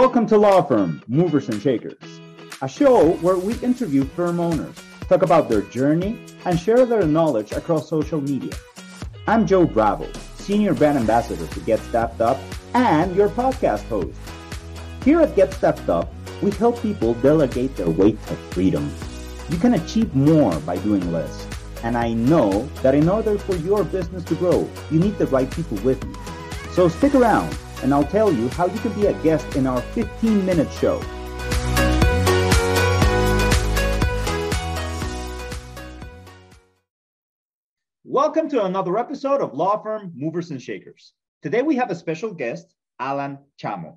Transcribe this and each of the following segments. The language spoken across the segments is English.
Welcome to Law Firm Movers and Shakers, a show where we interview firm owners, talk about their journey, and share their knowledge across social media. I'm Joe Bravo, Senior Brand Ambassador to Get Staffed Up and your podcast host. Here at Get Staffed Up, we help people delegate their weight to freedom. You can achieve more by doing less. And I know that in order for your business to grow, you need the right people with you. So stick around and I'll tell you how you can be a guest in our 15 minute show. Welcome to another episode of Law Firm Movers and Shakers. Today we have a special guest, Alan Chamo.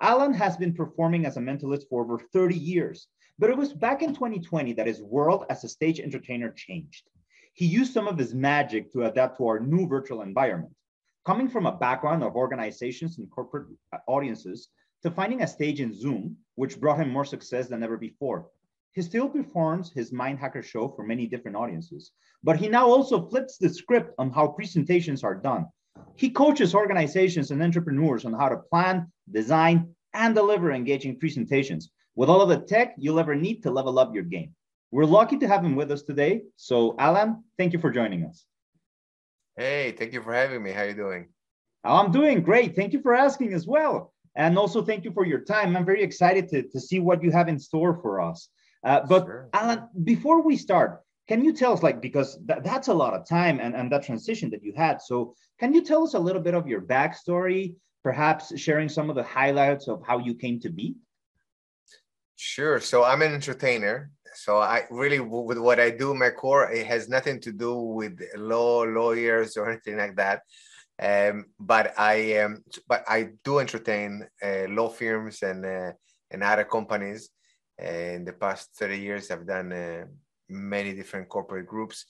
Alan has been performing as a mentalist for over 30 years, but it was back in 2020 that his world as a stage entertainer changed. He used some of his magic to adapt to our new virtual environment. Coming from a background of organizations and corporate uh, audiences to finding a stage in Zoom, which brought him more success than ever before. He still performs his Mind Hacker show for many different audiences, but he now also flips the script on how presentations are done. He coaches organizations and entrepreneurs on how to plan, design, and deliver engaging presentations with all of the tech you'll ever need to level up your game. We're lucky to have him with us today. So, Alan, thank you for joining us. Hey, thank you for having me. How are you doing? I'm doing great. Thank you for asking as well. And also thank you for your time. I'm very excited to, to see what you have in store for us. Uh, but sure. Alan, before we start, can you tell us, like, because th- that's a lot of time and, and that transition that you had. So can you tell us a little bit of your backstory, perhaps sharing some of the highlights of how you came to be? Sure. So I'm an entertainer. So I really, with what I do, my core, it has nothing to do with law, lawyers, or anything like that. Um, but I um, but I do entertain uh, law firms and uh, and other companies. Uh, in the past 30 years, I've done uh, many different corporate groups.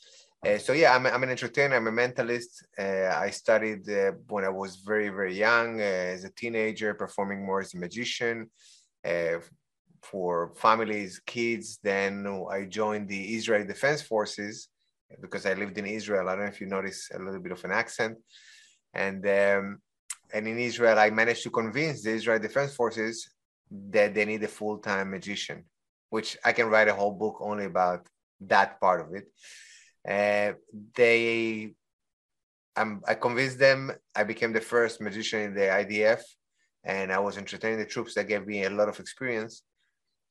Uh, so yeah, I'm, I'm an entertainer. I'm a mentalist. Uh, I studied when I was very very young as a teenager, performing more as a magician for families, kids. Then I joined the Israeli Defense Forces because I lived in Israel. I don't know if you notice a little bit of an accent. And um, and in Israel, I managed to convince the Israeli Defense Forces that they need a full-time magician, which I can write a whole book only about that part of it. Uh, they, um, I convinced them. I became the first magician in the IDF, and I was entertaining the troops. That gave me a lot of experience.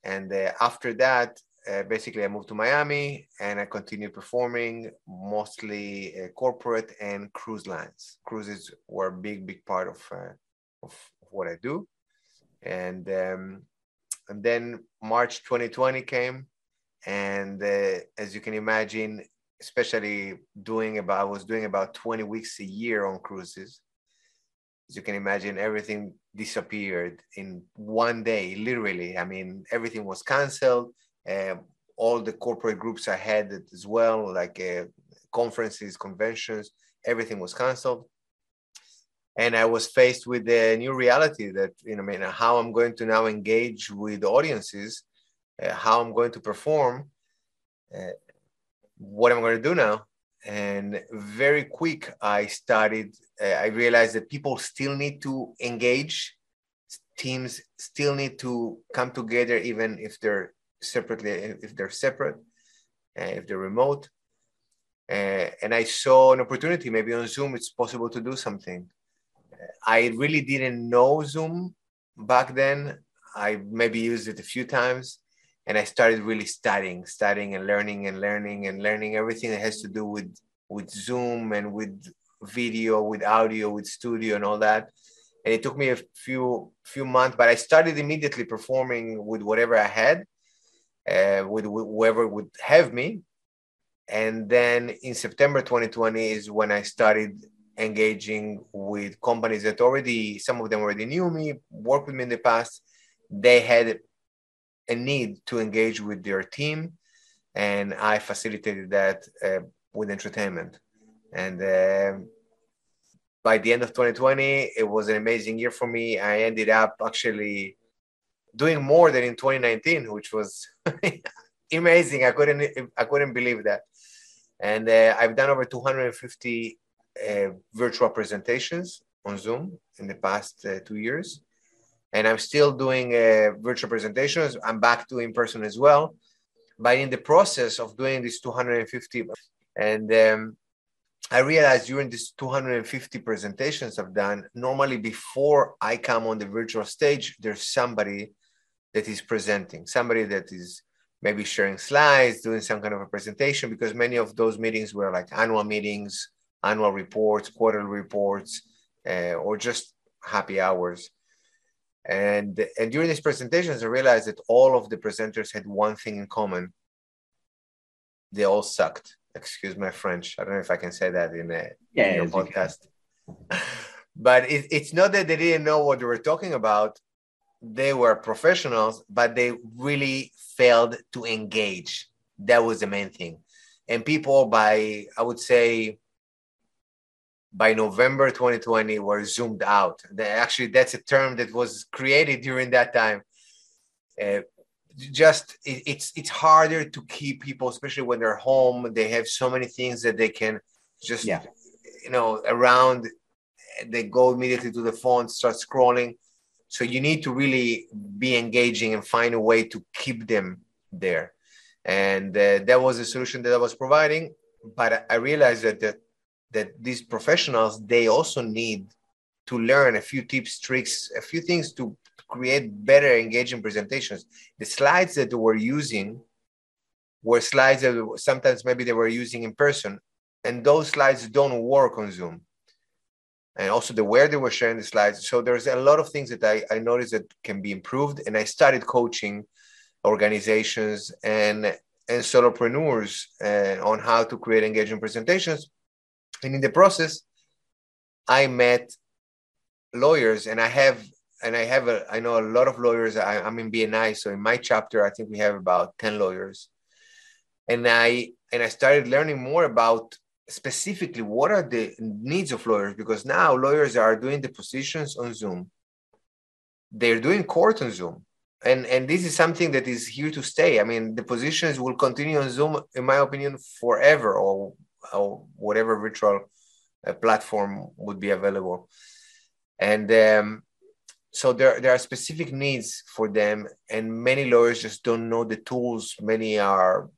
And uh, after that, uh, basically, I moved to Miami and I continued performing mostly uh, corporate and cruise lines. Cruises were a big, big part of, of what I do. And, um, and then March 2020 came. And uh, as you can imagine, especially doing about, I was doing about 20 weeks a year on cruises. As you can imagine, everything disappeared in one day, literally. I mean, everything was canceled. Uh, all the corporate groups I had as well, like uh, conferences, conventions, everything was canceled. And I was faced with the new reality that, you know, I mean, how I'm going to now engage with audiences, uh, how I'm going to perform, uh, what am I going to do now? And very quick, I started uh, I realized that people still need to engage. Teams still need to come together, even if they're separately, if they're separate, uh, if they're remote. Uh, and I saw an opportunity. Maybe on Zoom, it's possible to do something. I really didn't know Zoom back then. I maybe used it a few times, and I started really studying, studying, and learning, and learning, and learning everything that has to do with with Zoom and with video, with audio, with studio and all that. And it took me a few few months, but I started immediately performing with whatever I had, uh, with, with whoever would have me. And then in September 2020 is when I started engaging with companies that already, some of them already knew me, worked with me in the past. They had a need to engage with their team, and I facilitated that uh, with entertainment. And um, by the end of 2020, it was an amazing year for me. I ended up actually doing more than in 2019, which was amazing. I couldn't I couldn't believe that. And uh, I've done over 250 uh, virtual presentations on Zoom in the past uh, two years. And I'm still doing uh, virtual presentations. I'm back to in person as well. But in the process of doing these 250, and um, I realized during these 250 presentations I've done, normally before I come on the virtual stage, there's somebody that is presenting, somebody that is maybe sharing slides, doing some kind of a presentation, because many of those meetings were like annual meetings, annual reports, quarterly reports, uh, or just happy hours. And, and during these presentations, I realized that all of the presenters had one thing in common. They all sucked. Excuse my French. I don't know if I can say that in a, yeah, in your podcast. but it, it's not that they didn't know what they were talking about. They were professionals, but they really failed to engage. That was the main thing. And people by, I would say, by November 2020 were zoomed out. actually, that's a term that was created during that time. Uh, just it, it's it's harder to keep people, especially when they're home. They have so many things that they can just yeah. you know around. They go immediately to the phone, start scrolling. So you need to really be engaging and find a way to keep them there. And uh, that was the solution that I was providing. But I realized that that that these professionals they also need to learn a few tips tricks a few things to create better engaging presentations. The slides that they were using were slides that sometimes maybe they were using in person and those slides don't work on zoom. And also the where they were sharing the slides. So there's a lot of things that i, I noticed that can be improved and i started coaching organizations and and solopreneurs uh, on how to create engaging presentations and in the process, I met lawyers, and I have and I have a I know a lot of lawyers. I, I'm in BNI, so in my chapter, I think we have about ten lawyers, and I and I started learning more about specifically what are the needs of lawyers because now lawyers are doing depositions on Zoom. They're doing court on Zoom. And, and this is something that is here to stay. I mean, the positions will continue on Zoom, in my opinion, forever or or whatever virtual uh, platform would be available. And um, so there, there are specific needs for them, and many lawyers just don't know the tools. Many are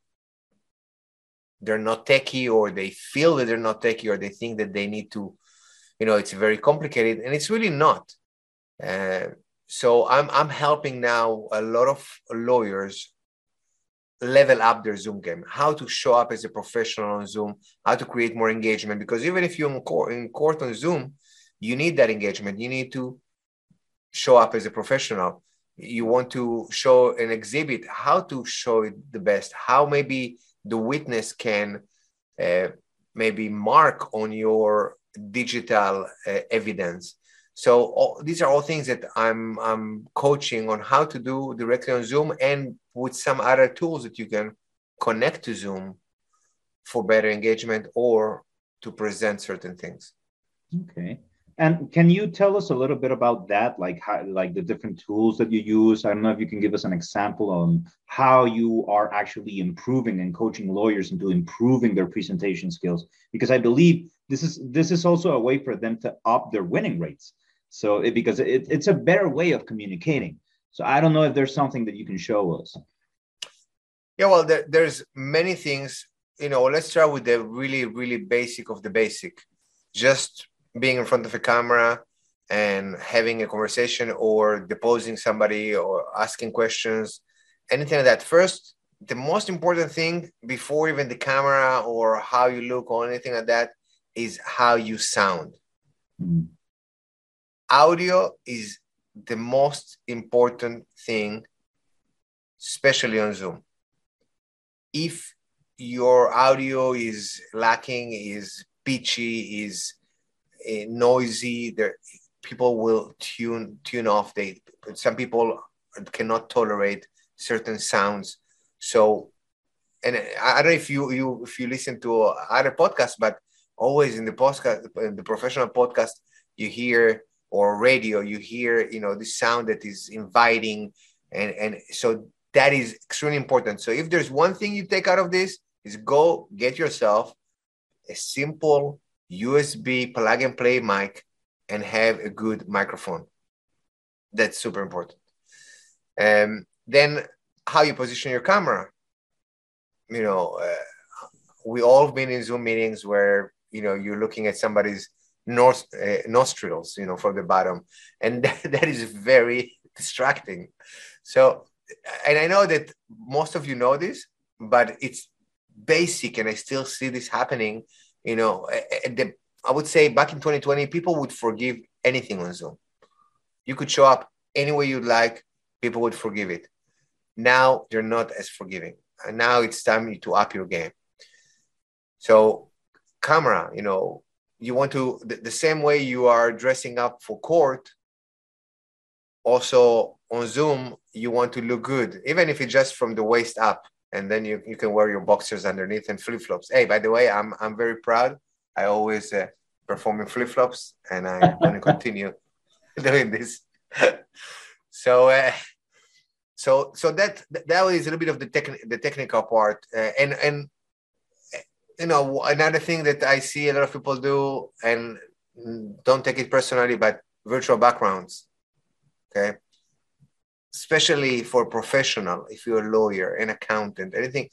they're not techie, or they feel that they're not techie, or they think that they need to, you know, it's very complicated, and it's really not. Uh, so I'm I'm helping now a lot of lawyers level up their Zoom game, how to show up as a professional on Zoom, how to create more engagement. Because even if you're in court, in court on Zoom, you need that engagement. You need to show up as a professional. You want to show an exhibit, how to show it the best, how maybe the witness can uh, maybe mark on your digital uh, evidence. So all, these are all things that I'm I'm coaching on how to do directly on Zoom and with some other tools that you can connect to Zoom for better engagement or to present certain things. Okay. And can you tell us a little bit about that, like how, like the different tools that you use? I don't know if you can give us an example on how you are actually improving and coaching lawyers into improving their presentation skills, because I believe this is this is also a way for them to up their winning rates. So it, because it, it's a better way of communicating. So I don't know if there's something that you can show us. Yeah, well, there, there's many things. You know, let's start with the really, really basic of the basic. Just being in front of a camera and having a conversation or deposing somebody or asking questions, anything like that. First, the most important thing before even the camera or how you look or anything like that is how you sound. Mm-hmm audio is the most important thing, especially on Zoom. If your audio is lacking, is pitchy, is uh, noisy, there people will tune tune off. They some people cannot tolerate certain sounds. So, and I don't know if you you if you listen to other podcasts, but always in the podcast, in the professional podcast, you hear or radio you hear you know the sound that is inviting and and so that is extremely important so if there's one thing you take out of this is go get yourself a simple usb plug and play mic and have a good microphone That's super important. Um, then how you position your camera. You know, uh, we all been in Zoom meetings where you know you're looking at somebody's nose, uh, nostrils, you know, from the bottom, and that, that is very distracting. So, and I know that most of you know this, but it's basic, and I still see this happening. You know, the, I would say back in 2020, people would forgive anything on Zoom. You could show up any way you'd like, people would forgive it. Now they're not as forgiving. And now it's time to up your game. So, camera, you know, you want to, the, the same way you are dressing up for court, also on Zoom, you want to look good, even if it's just from the waist up. And then you, you can wear your boxers underneath and flip flops. Hey, by the way, I'm, I'm very proud. I always uh, perform in flip flops and I'm going to continue doing this. so, uh, so so that that is a little bit of the technical the technical part uh, and and you know another thing that i see a lot of people do and don't take it personally but virtual backgrounds okay? Especially for professional if you're a lawyer an accountant anything.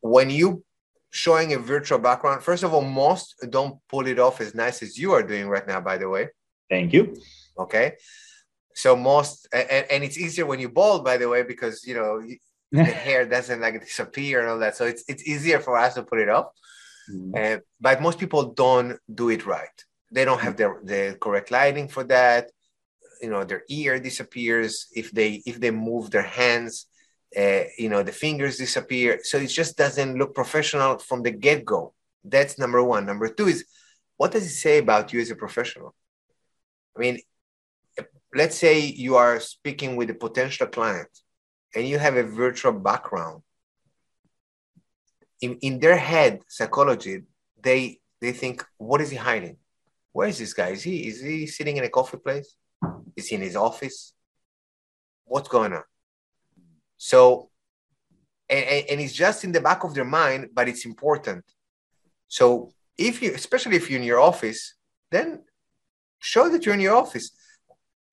When you showing a virtual background first of all most don't pull it off as nice as you are doing right now by the way. Thank you. Okay? So most and, and it's easier when you bald by the way because you know the hair doesn't like disappear and all that. So it's it's easier for us to put it up mm-hmm. uh, but most people don't do it right. They don't have the, the correct lighting for that. You know their ear disappears. If they if they move their hands uh, you know the fingers disappear. So it just doesn't look professional from the get-go. That's number one. Number two is what does it say about you as a professional? I mean let's say you are speaking with a potential client and you have a virtual background. In, in their head psychology they they think what is he hiding? Where is this guy? Is he is he sitting in a coffee place? Is he in his office? What's going on? So and, and it's just in the back of their mind but it's important. So if you especially if you're in your office then show that you're in your office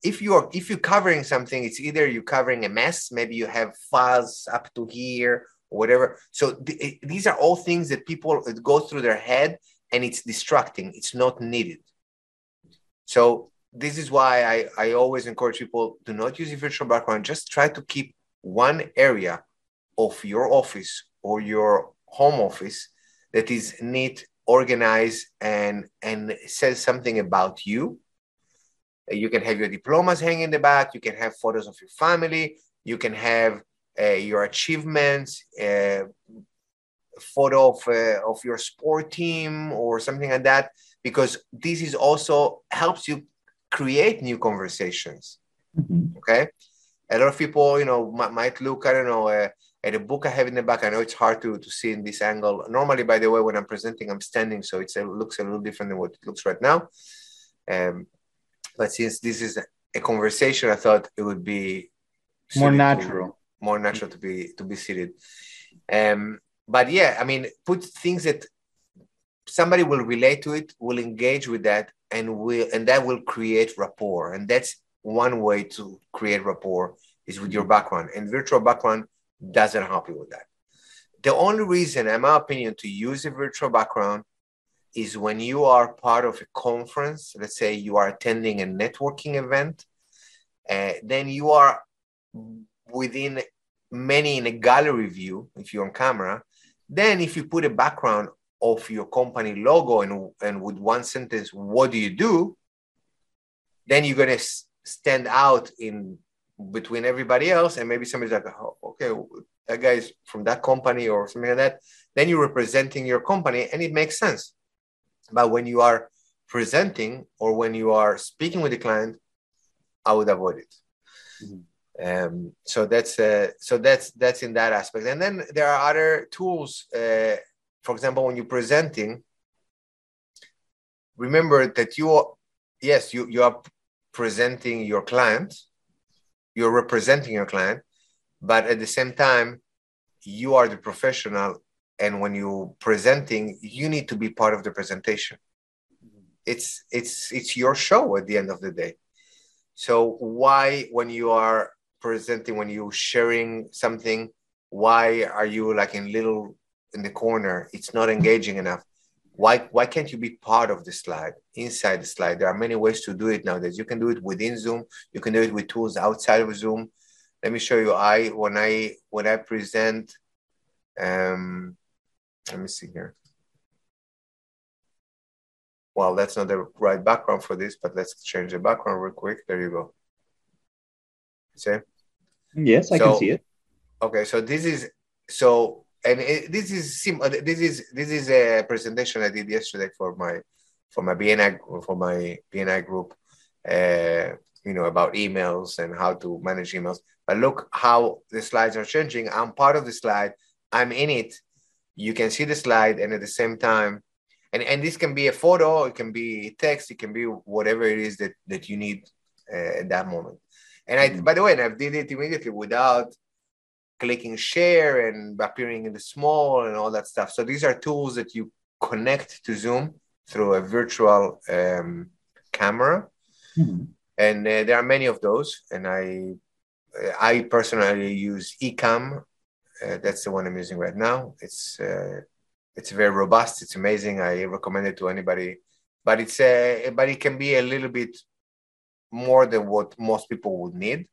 if you are if you're covering something it's either you're covering a mess maybe you have files up to here or whatever. So th- eh, these are all things that people go through their head and it's distracting. It's not needed. So this is why I, I always encourage people to not use a virtual background. Just try to keep one area of your office or your home office that is neat organized and and says something about you you can have your diplomas hanging in the back. You can have photos of your family. You can have uh, your achievements, uh, photo of, uh, of your sport team or something like that, because this is also helps you create new conversations. Mm-hmm. Okay. A lot of people, you know, might, might look, I don't know, uh, at a book I have in the back. I know it's hard to, to see in this angle. Normally, by the way, when I'm presenting, I'm standing, so it looks a little different than what it looks right now. Um, but since this is a conversation, I thought it would be more natural, to, more natural to be to be seated. Um, but yeah, I mean, put things that somebody will relate to it, will engage with that, and will and that will create rapport. And that's one way to create rapport is with your background. And virtual background doesn't help you with that. The only reason, in my opinion, to use a virtual background is when you are part of a conference, let's say you are attending a networking event, uh, then you are within many in a gallery view, if you're on camera. Then, if you put a background of your company logo and, and with one sentence, what do you do? Then you're going to stand out in between everybody else. And maybe somebody's like, oh, okay, that guy's from that company or something like that. Then you're representing your company and it makes sense. But when you are presenting or when you are speaking with the client, I would avoid it. Mm-hmm. Um, so that's uh, so that's that's in that aspect. And then there are other tools. Uh, for example, when you're presenting, remember that you are, yes you you are presenting your client, you're representing your client, but at the same time, you are the professional and when you're presenting you need to be part of the presentation it's it's it's your show at the end of the day So why, when you are presenting, when you're sharing something, why are you like in little in the corner? It's not engaging enough. Why why can't you be part of the slide, inside the slide? There are many ways to do it nowadays. You can do it within Zoom. You can do it with tools outside of Zoom. Let me show you. I when I when I present, um, let me see here well, that's not the right background for this, but let's change the background real quick. There you go. See? Yes, I so, can see it. Okay, so this is so, and it, this is sim. Uh, this is this is a presentation I did yesterday for my for my BNI for my BNI group. Uh, you know about emails and how to manage emails. But look how the slides are changing. I'm part of the slide. I'm in it. You can see the slide, and at the same time, and and this can be a photo it can be text it can be whatever it is that that you need uh, at that moment and i mm-hmm. by the way and i did it immediately without clicking share and appearing in the small and all that stuff so these are tools that you connect to zoom through a virtual um, camera mm-hmm. and uh, there are many of those and i i personally use ecamm uh, that's the one i'm using right now it's uh, it's very robust. It's amazing. I recommend it to anybody. But it's a, but it can be a little bit more than what most people would need.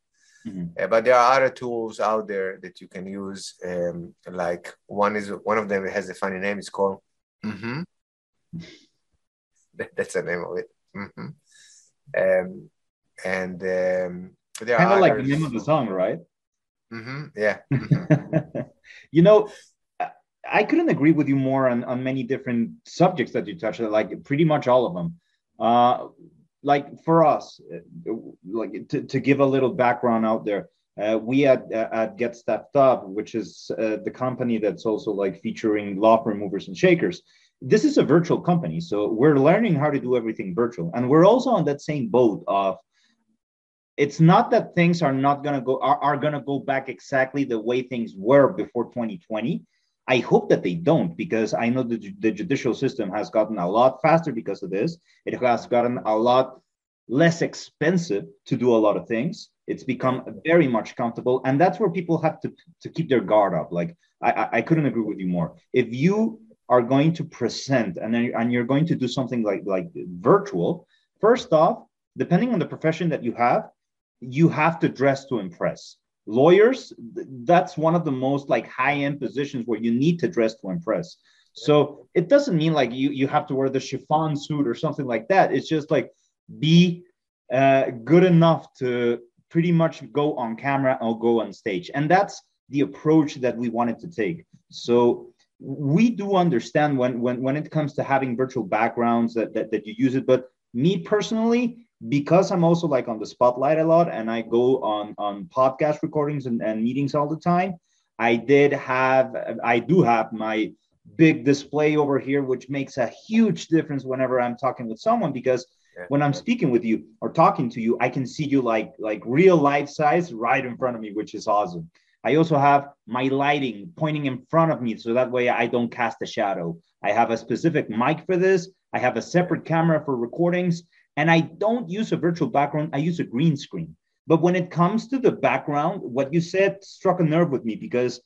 Mm-hmm. Uh, but there are other tools out there that you can use. Um, like one is one of them has a funny name. It's called. Mm-hmm. that's the name of it. Mm-hmm. Um, and um, there kind of like the name of the song, right? Mm-hmm. Yeah. you know, I couldn't agree with you more on, on many different subjects that you touched, on, like pretty much all of them. Uh, like for us, like to, to give a little background out there, uh, we at, at Get Staffed Up, which is uh, the company that's also like featuring law firm movers and shakers. This is a virtual company, so we're learning how to do everything virtual, and we're also on that same boat of. It's not that things are not gonna go are, are gonna go back exactly the way things were before 2020 I hope that they don't because I know that the judicial system has gotten a lot faster because of this. It has gotten a lot less expensive to do a lot of things. It's become very much comfortable, and that's where people have to, to keep their guard up. Like I, I couldn't agree with you more. If you are going to present and then, and you're going to do something like like virtual, first off, depending on the profession that you have, you have to dress to impress. Lawyers that's one of the most like high end positions where you need to dress to impress. So it doesn't mean like you you have to wear the chiffon suit or something like that. It's just like be uh, good enough to pretty much go on camera or go on stage. And that's the approach that we wanted to take. So we do understand when when when it comes to having virtual backgrounds that that, that you use it. But me personally because I'm also like on the spotlight a lot and I go on on podcast recordings and, and meetings all the time, I did have I do have my big display over here, which makes a huge difference whenever I'm talking with someone because when I'm speaking with you or talking to you, I can see you like like real life size right in front of me, which is awesome. I also have my lighting pointing in front of me so that way I don't cast a shadow. I have a specific mic for this. I have a separate camera for recordings and I don't use a virtual background, I use a green screen. But when it comes to the background, what you said struck a nerve with me because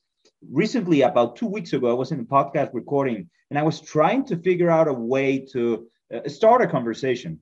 recently, about two weeks ago, I was in a podcast recording and I was trying to figure out a way to uh, start a conversation.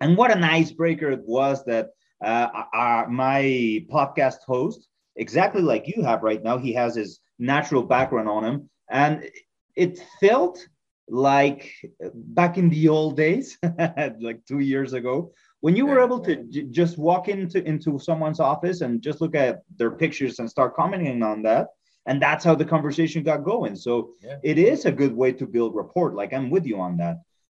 And what an icebreaker it was that uh, our, my podcast host, exactly like you have right now, he has his natural background on him. And it felt like back in the old days, like two years ago, when you were able to just walk into into someone's office and just look at their pictures and start commenting on that, and that's how the conversation got going. So yeah. it is a good way to build rapport. Like I'm with you on that.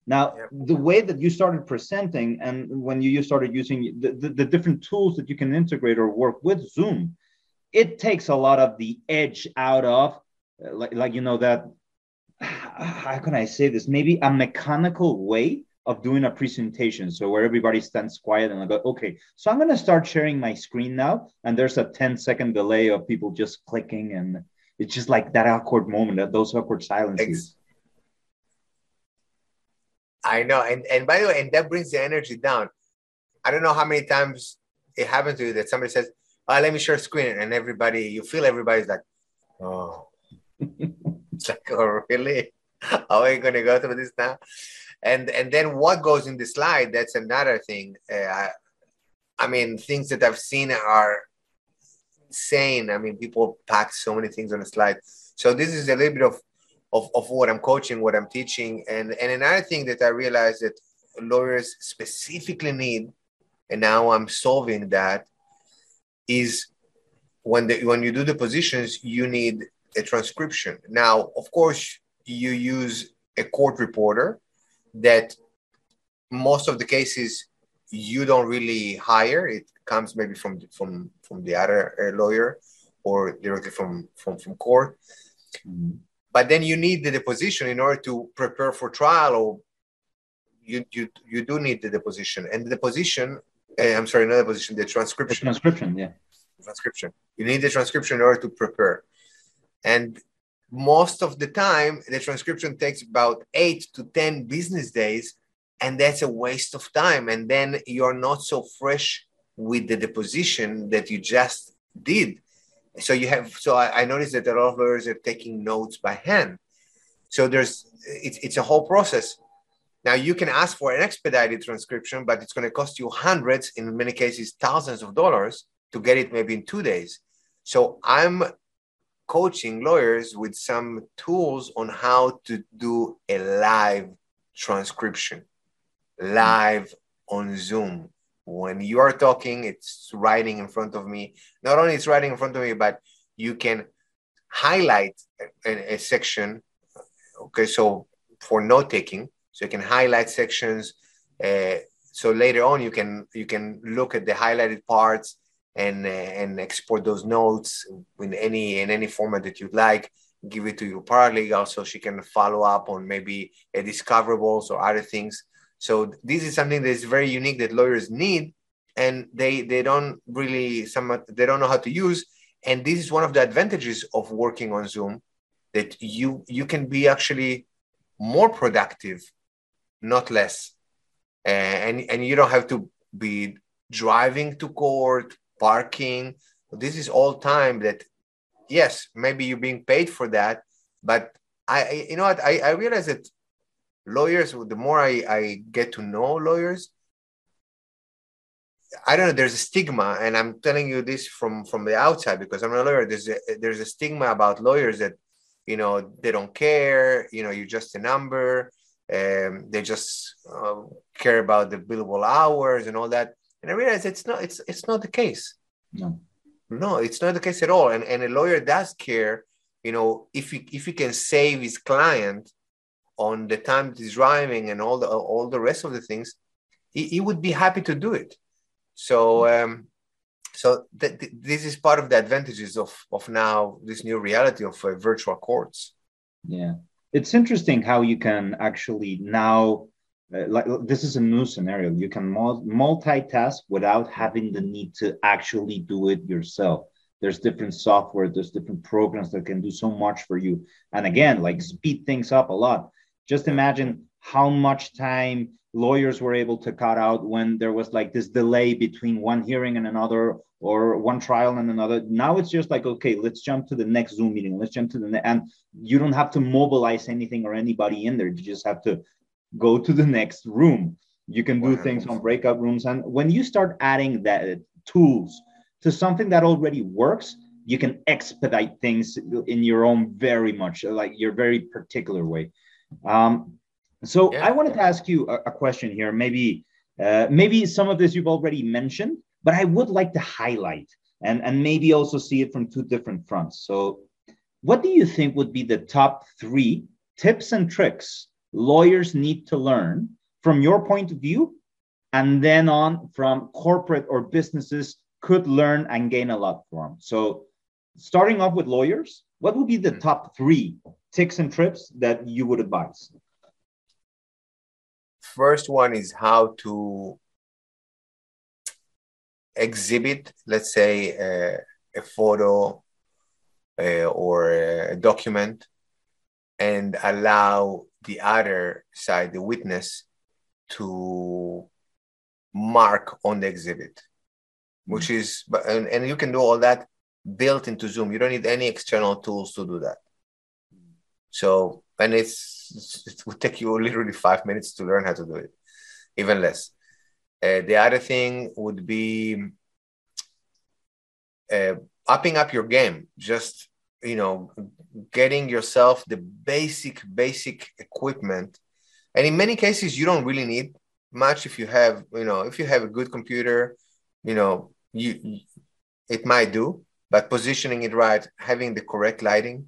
Now, the way that you started presenting and when you, you started using the, the, the different tools that you can integrate or work with Zoom, it takes a lot of the edge out of like, like you know that how can I say this? Maybe a mechanical way of doing a presentation. So where everybody stands quiet and I go, okay, so I'm going to start sharing my screen now. And there's a 10 second delay of people just clicking. And it's just like that awkward moment, those awkward silences. I know. And, and by the way, and that brings the energy down. I don't know how many times it happens to you that somebody says, oh, let me share screen. And everybody, you feel everybody's like, oh. it's like, oh, really? How are you going to go through this now? And, and then what goes in the slide, that's another thing. Uh, I mean, things that I've seen are insane. I mean, people pack so many things on a slide. So this is a little bit of, of, of what I'm coaching, what I'm teaching. And, and another thing that I realized that lawyers specifically need, and now I'm solving that, is when the, when you do depositions, you need a transcription. Now, of course, you use a court reporter that most of the cases you don't really hire. It comes maybe from from from the other uh, lawyer or directly from from from court. Mm-hmm. But then you need the deposition in order to prepare for trial, or you you you do need the deposition. And the deposition, uh, I'm sorry, not the deposition, the transcription. The transcription, yeah. Transcription. You need the transcription in order to prepare. And most of the time, the transcription takes about eight to 10 business days, and that's a waste of time. And then you're not so fresh with the deposition that you just did. So you have, so I, I noticed that a lot of lawyers are taking notes by hand. So there's, it's, it's a whole process. Now you can ask for an expedited transcription, but it's going to cost you hundreds, in many cases, thousands of dollars to get it maybe in two days. So I'm coaching lawyers with some tools on how to do a live transcription, live on Zoom. When you are talking, it's writing in front of me. Not only it's writing in front of me, but you can highlight a, a section. Okay, so for note taking, so you can highlight sections. Uh, so later on, you can you can look at the highlighted parts and uh, and export those notes in any in any format that you'd like give it to your paralegal so she can follow up on maybe a discoverables or other things. So this is something that is very unique that lawyers need and they they don't really some they don't know how to use. And this is one of the advantages of working on zoom that you you can be actually more productive not less. And and you don't have to be driving to court parking. This is all time that, yes, maybe you're being paid for that, but I, you know what, I, I realize that lawyers, the more I, I get to know lawyers, I don't know. There's a stigma, and I'm telling you this from from the outside because I'm a lawyer. There's a, there's a stigma about lawyers that, you know, they don't care. You know, you're just a number. Um, they just uh, care about the billable hours and all that. And I realized it's not it's it's not the case. No. No, it's not the case at all. And and a lawyer does care, you know, if he if he can save his client on the time that he's driving and all the all the rest of the things, he, he would be happy to do it. So um so th- th- this is part of the advantages of of now this new reality of uh, virtual courts. Yeah, it's interesting how you can actually now Uh, like this is a new scenario. You can multitask without having the need to actually do it yourself. There's different software there's different programs that can do so much for you. And again like speed things up a lot. Just imagine how much time lawyers were able to cut out when there was like this delay between one hearing and another or one trial and another. Now it's just like okay let's jump to the next zoom meeting. Let's jump to the ne- and you don't have to mobilize anything or anybody in there. You just have to go to the next room. You can do wow. things on breakout rooms. And when you start adding that tools to something that already works, you can expedite things in your own very much like your very particular way. Um, so yeah. I wanted to ask you a, a question here. Maybe uh, maybe some of this you've already mentioned, but I would like to highlight and and maybe also see it from two different fronts. So, what do you think would be the top three tips and tricks lawyers need to learn from your point of view and then on from corporate or businesses could learn and gain a lot from so starting off with lawyers what would be the hmm. top three ticks and trips that you would advise first one is how to exhibit let's say uh, a photo uh, or a document and allow the other side, the witness, to mark on the exhibit. which is and, and you can do all that built into Zoom. You don't need any external tools to do that. So and it's it would take you literally five minutes to learn how to do it, even less. Uh, the other thing would be uh, upping up your game. Just you know, getting yourself the basic basic equipment, and in many cases you don't really need much if you have you know if you have a good computer, you know you it might do, but positioning it right, having the correct lighting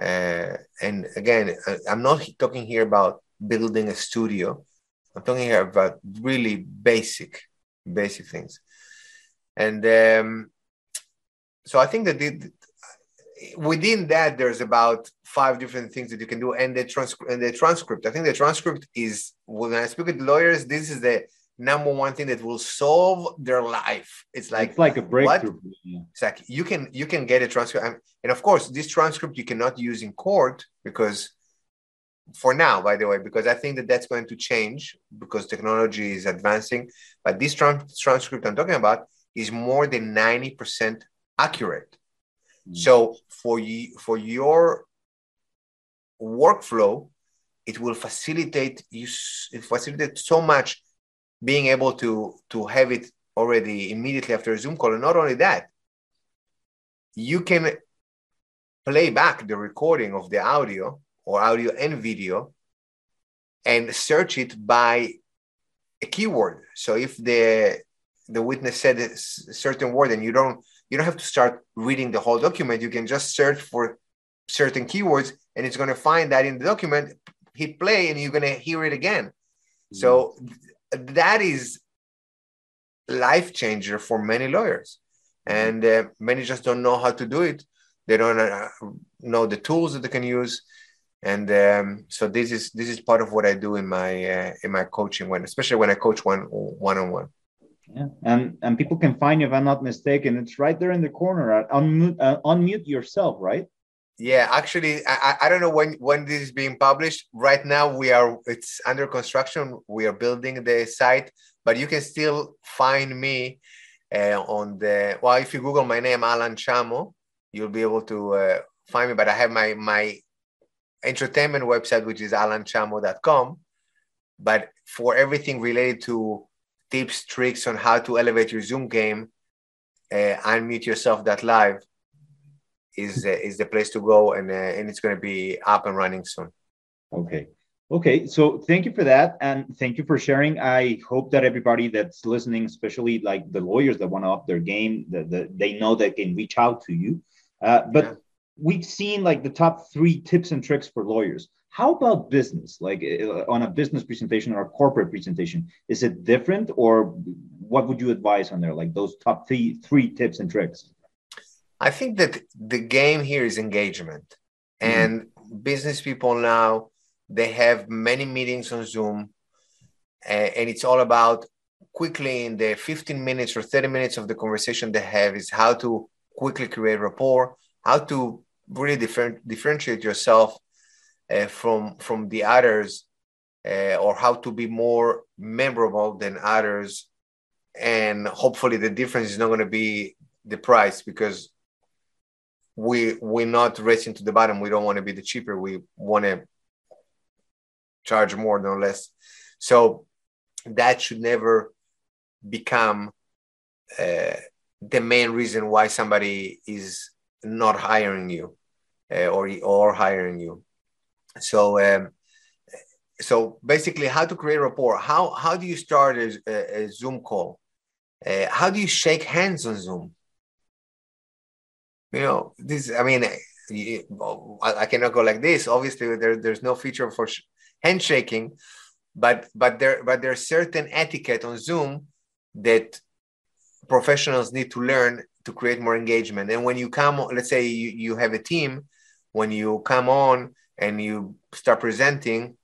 uh, and again, uh, I'm not talking here about building a studio. I'm talking here about really basic, basic things. And um, so I think that the, within that, there's about five different things that you can do. And the, transcript, and the transcript, I think the transcript is, when I speak with lawyers, this is the number one thing that will solve their life. It's like it's like a breakthrough. What? Exactly. You can you can get a transcript, and of course, this transcript you cannot use in court because, for now, by the way, because I think that that's going to change because technology is advancing. But this trans- transcript I'm talking about is more than ninety percent accurate. Mm. So for you for your workflow, it will facilitate you. It facilitate so much being able to to have it already immediately after a Zoom call. And not only that, you can play back the recording of the audio or audio and video and search it by a keyword. So if the the witness said a certain word and you don't you don't have to start reading the whole document, you can just search for certain keywords and it's going to find that in the document, hit play and you're going to hear it again. Mm-hmm. So that is life changer for many lawyers. And uh, many just don't know how to do it. They don't uh, know the tools that they can use. And um, so this is this is part of what i do in my uh, in my coaching when especially when i coach one one on one yeah and and people can find you if i'm not mistaken it's right there in the corner unmute, uh, unmute yourself right yeah, actually, I, I don't know when when this is being published. Right now, we are it's under construction. We are building the site, but you can still find me uh, on the well. If you Google my name, Alan Chamo, you'll be able to uh, find me. But I have my my entertainment website, which is alanchamo.com. But for everything related to tips, tricks on how to elevate your Zoom game, uh, unmute yourself that live is uh, is the place to go, and uh, and it's going to be up and running soon. Okay. Okay, so thank you for that, and thank you for sharing. I hope that everybody that's listening, especially like the lawyers that want to up their game, that the, they know they can reach out to you. Uh, but yeah. we've seen like the top three tips and tricks for lawyers. How about business? Like uh, on a business presentation or a corporate presentation, is it different, or what would you advise on there? Like those top three three tips and tricks. I think that the game here is engagement. Mm-hmm. And business people now, they have many meetings on Zoom, and it's all about quickly in the 15 minutes or 30 minutes of the conversation they have is how to quickly create rapport, how to really different, differentiate yourself from from the others, uh, or how to be more memorable than others. And hopefully, the difference is not going to be the price because we we're not racing to the bottom. We don't want to be the cheaper. We want to charge more, no less. So that should never become uh, the main reason why somebody is not hiring you uh, or or hiring you. So um, so basically, how to create rapport? How how do you start a, a Zoom call? Uh, how do you shake hands on Zoom? you know this i mean i cannot go like this obviously there, there's no feature for handshaking but but there but there's certain etiquette on zoom that professionals need to learn to create more engagement and when you come let's say you, you have a team when you come on and you start presenting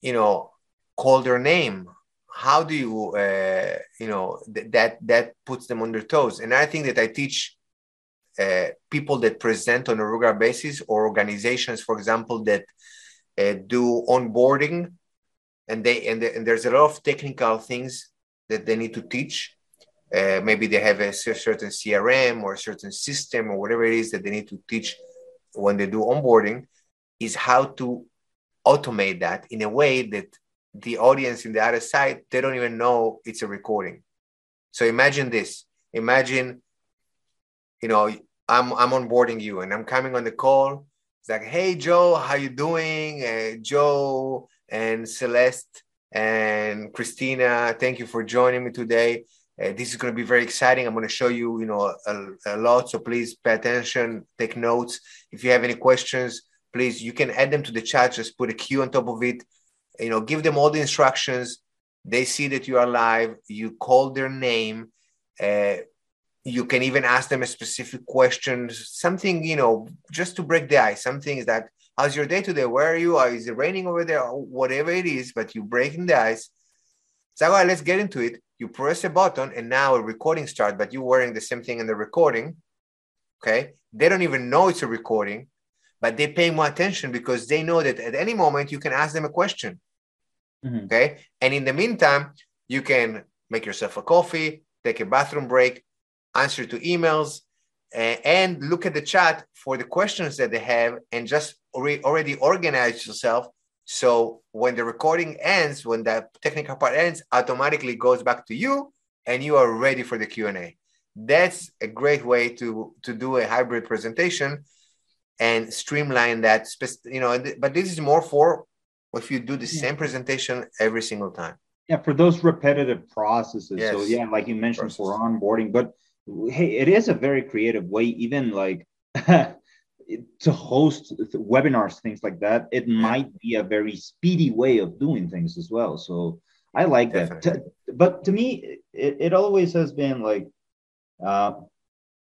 you know call their name. How do you uh, you know th- that that puts them on their toes? And i think that i teach uh, people that present on a regular basis or organizations, for example, that uh, do onboarding and they and, and, there's a lot of technical things that they need to teach. Uh, maybe they have a certain CRM or a certain system or whatever it is that they need to teach when they do onboarding, is how to automate that in a way that the audience in the other side they don't even know it's a recording. So imagine this. Imagine, you know, I'm I'm onboarding you and I'm coming on the call. It's like, hey Joe, how you doing? Uh, Joe and Celeste and Christina, thank you for joining me today. Uh, this is going to be very exciting. I'm going to show you, you know, a, a, lot. So please pay attention, take notes. If you have any questions, please, you can add them to the chat. Just put a a Q on top of it. You know, give them all the instructions. They see that you are live. You call their name. Uh, you can even ask them a specific question, something, you know, just to break the ice. Something is that, how's your day today? Where are you? Is it raining over there? Whatever it is, but you breaking the ice. So, all right, let's get into it. You press a button and now a recording starts, but you're wearing the same thing in the recording. Okay. They don't even know it's a recording, but they pay more attention because they know that at any moment you can ask them a question. Mm-hmm. Okay. And in the meantime, you can make yourself a coffee, take a bathroom break, answer to emails, uh, and look at the chat for the questions that they have and just already organize yourself. So when the recording ends, when that technical part ends, automatically goes back to you and you are ready for the Q&A. That's a great way to, to do a hybrid presentation and streamline that, you know, but this is more for if you do the yeah. same presentation every single time. Yeah, for those repetitive processes. Yes. So yeah, like you mentioned Process. for onboarding, but hey, it is a very creative way, even like to host webinars, things like that. It yeah. might be a very speedy way of doing things as well. So I like Definitely. that. But to me, it, it always has been like uh,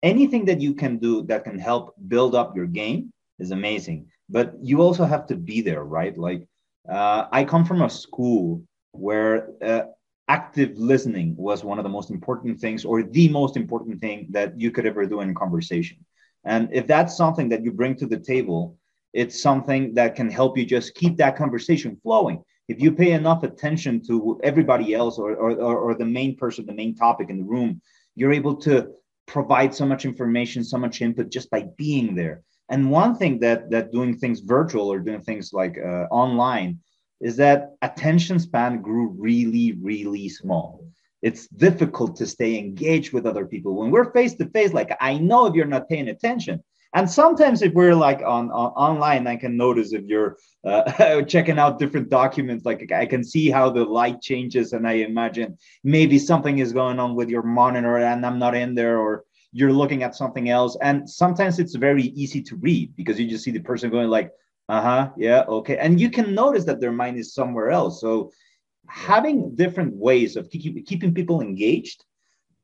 anything that you can do that can help build up your game is amazing. But you also have to be there, right? Like uh, I come from a school where uh, active listening was one of the most important things, or the most important thing that you could ever do in conversation. And if that's something that you bring to the table, it's something that can help you just keep that conversation flowing. If you pay enough attention to everybody else or, or, or the main person, the main topic in the room, you're able to provide so much information, so much input just by being there. And one thing that that doing things virtual or doing things like uh, online is that attention span grew really, really small. It's difficult to stay engaged with other people when we're face to face. Like I know if you're not paying attention, and sometimes if we're like on, on online, I can notice if you're uh, checking out different documents. Like I can see how the light changes, and I imagine maybe something is going on with your monitor, and I'm not in there, or you're looking at something else and sometimes it's very easy to read because you just see the person going like uh-huh yeah okay and you can notice that their mind is somewhere else so having different ways of keep, keeping people engaged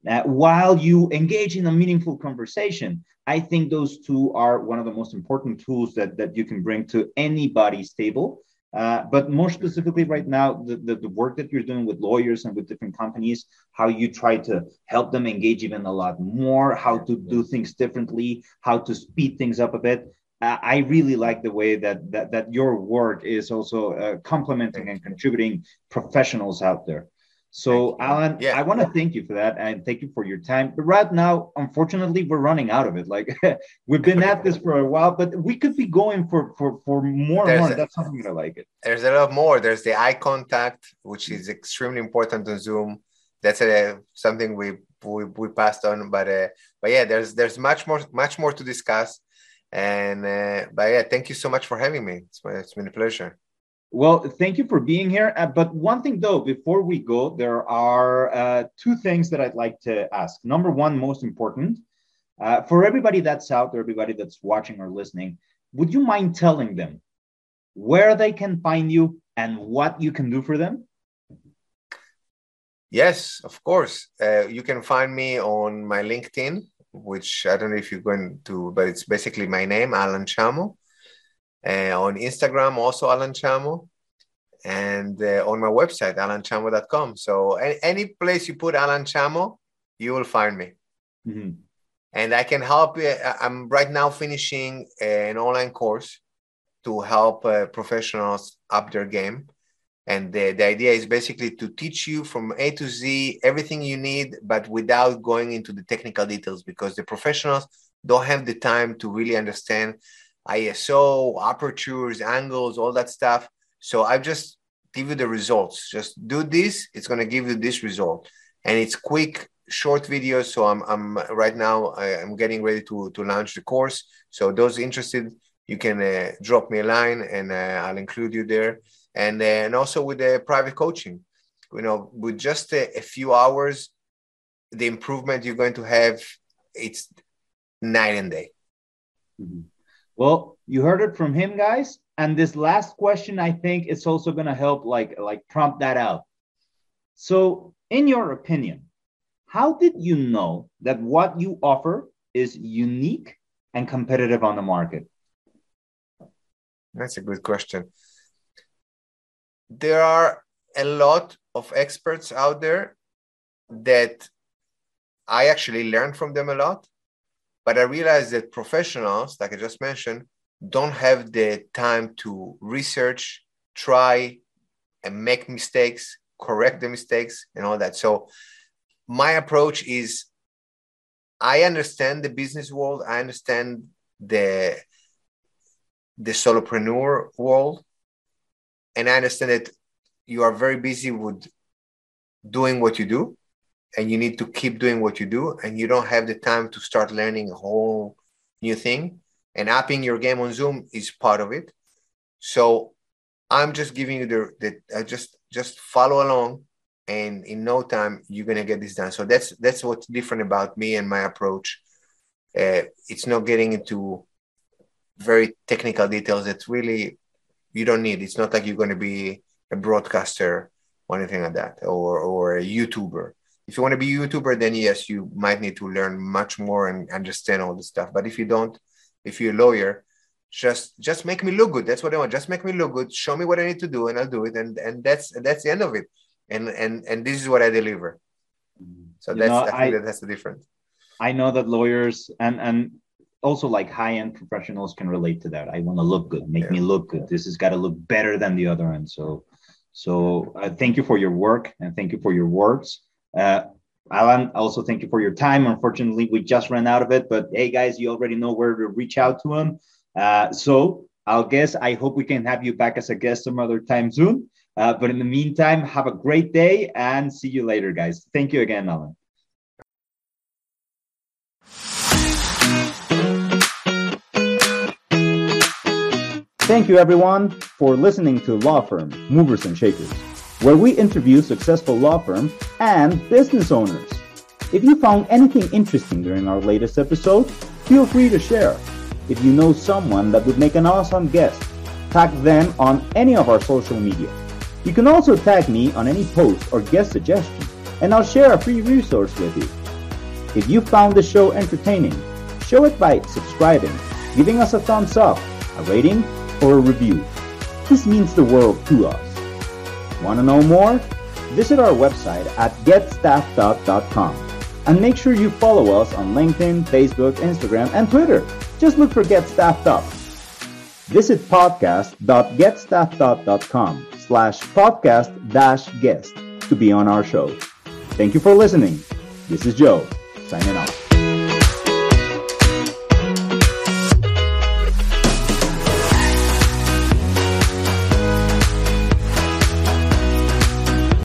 uh, while you engage in a meaningful conversation i think those two are one of the most important tools that, that you can bring to anybody's table uh, but more specifically, right now, the, the, the, work that you're doing with lawyers and with different companies, how you try to help them engage even a lot more, how to do things differently, how to speed things up a bit. Uh, I really like the way that that, that your work is also uh, complementing and contributing professionals out there. So, Alan, yeah. I want to thank you for that and thank you for your time. But right now, unfortunately, we're running out of it. Like we've been at this for a while, but we could be going for for for more more. A, That's something I like it. There's a lot more. There's the eye contact, which is extremely important on Zoom. That's a, something we, we we passed on, but uh, but yeah, there's there's much more much more to discuss. And uh, but yeah, thank you so much for having me. it's, it's been a pleasure. Well, thank you for being here. Uh, but one thing, though, before we go, there are uh, two things that I'd like to ask. Number one, most important, uh, for everybody that's out there, everybody that's watching or listening, would you mind telling them where they can find you and what you can do for them? Yes, of course. Uh, you can find me on my LinkedIn, which I don't know if you're going to, but it's basically my name, Alan Chamo. Uh, on Instagram, also Alan Chamo, and uh, on my website, alanchamo.com. So any, any, place you put Alan Chamo, you will find me. Mm-hmm. And I can help you. I'm right now finishing an online course to help uh, professionals up their game. And the, the idea is basically to teach you from A to Z everything you need, but without going into the technical details because the professionals don't have the time to really understand ISO, apertures, angles, all that stuff. So I just give you the results. Just do this, it's going to give you this result. And it's quick, short videos. So I'm, I'm right now, I, am getting ready to, to launch the course. So those interested, you can uh, drop me a line and uh, I'll include you there. And, uh, and also with the private coaching, you know, with just a, a few hours, the improvement you're going to have, it's night and day. Mm-hmm. Well, you heard it from him, guys. And this last question, I think, is also going to help, like, like prompt that out. So, in your opinion, how did you know that what you offer is unique and competitive on the market? That's a good question. There are a lot of experts out there that I actually learned from them a lot but I realized that professionals, like I just mentioned, don't have the time to research, try, and make mistakes, correct the mistakes, and all that. So, my approach is I understand the business world, I understand the the solopreneur world, and I understand that you are very busy with doing what you do and you need to keep doing what you do and you don't have the time to start learning a whole new thing. And upping your game on zoom is part of it. So i'm just giving you the, the uh, just just follow along and in no time you're going to get this done. So that's that's what's different about me and my approach. Uh, it's not getting into very technical details. It's really you don't need it's not like you're going to be a broadcaster or anything like that or or a youtuber if you want to be a YouTuber, then yes, you might need to learn much more and understand all this stuff. But if you don't, if you're a lawyer, just just make me look good. That's what I want. Just make me look good. Show me what I need to do, and I'll do it. And and that's that's the end of it. And and and this is what I deliver. So you that's know, I think I, that that's the difference. I know that lawyers and and also like high end professionals can relate to that. I want to look good. Make yeah. me look good. This has got to look better than the other end. So so uh, thank you for your work and thank you for your words. Uh, Alan, also thank you for your time. Unfortunately, we just ran out of it, but hey, guys, you already know where to reach out to him. Uh, so I'll guess I hope we can have you back as a guest some other time soon. Uh, but in the meantime, have a great day and see you later, guys. Thank you again, Alan. Thank you, everyone, for listening to Law Firm Movers and Shakers where we interview successful law firms and business owners. If you found anything interesting during our latest episode, feel free to share. If you know someone that would make an awesome guest, tag them on any of our social media. You can also tag me on any post or guest suggestion, and I'll share a free resource with you. If you found the show entertaining, show it by subscribing, giving us a thumbs up, a rating, or a review. This means the world to us. Want to know more? Visit our website at getstaffedup.com and make sure you follow us on LinkedIn, Facebook, Instagram, and Twitter. Just look for Get Staffed Up. Visit podcast.getstaffedup.com slash podcast dash guest to be on our show. Thank you for listening. This is Joe, signing off.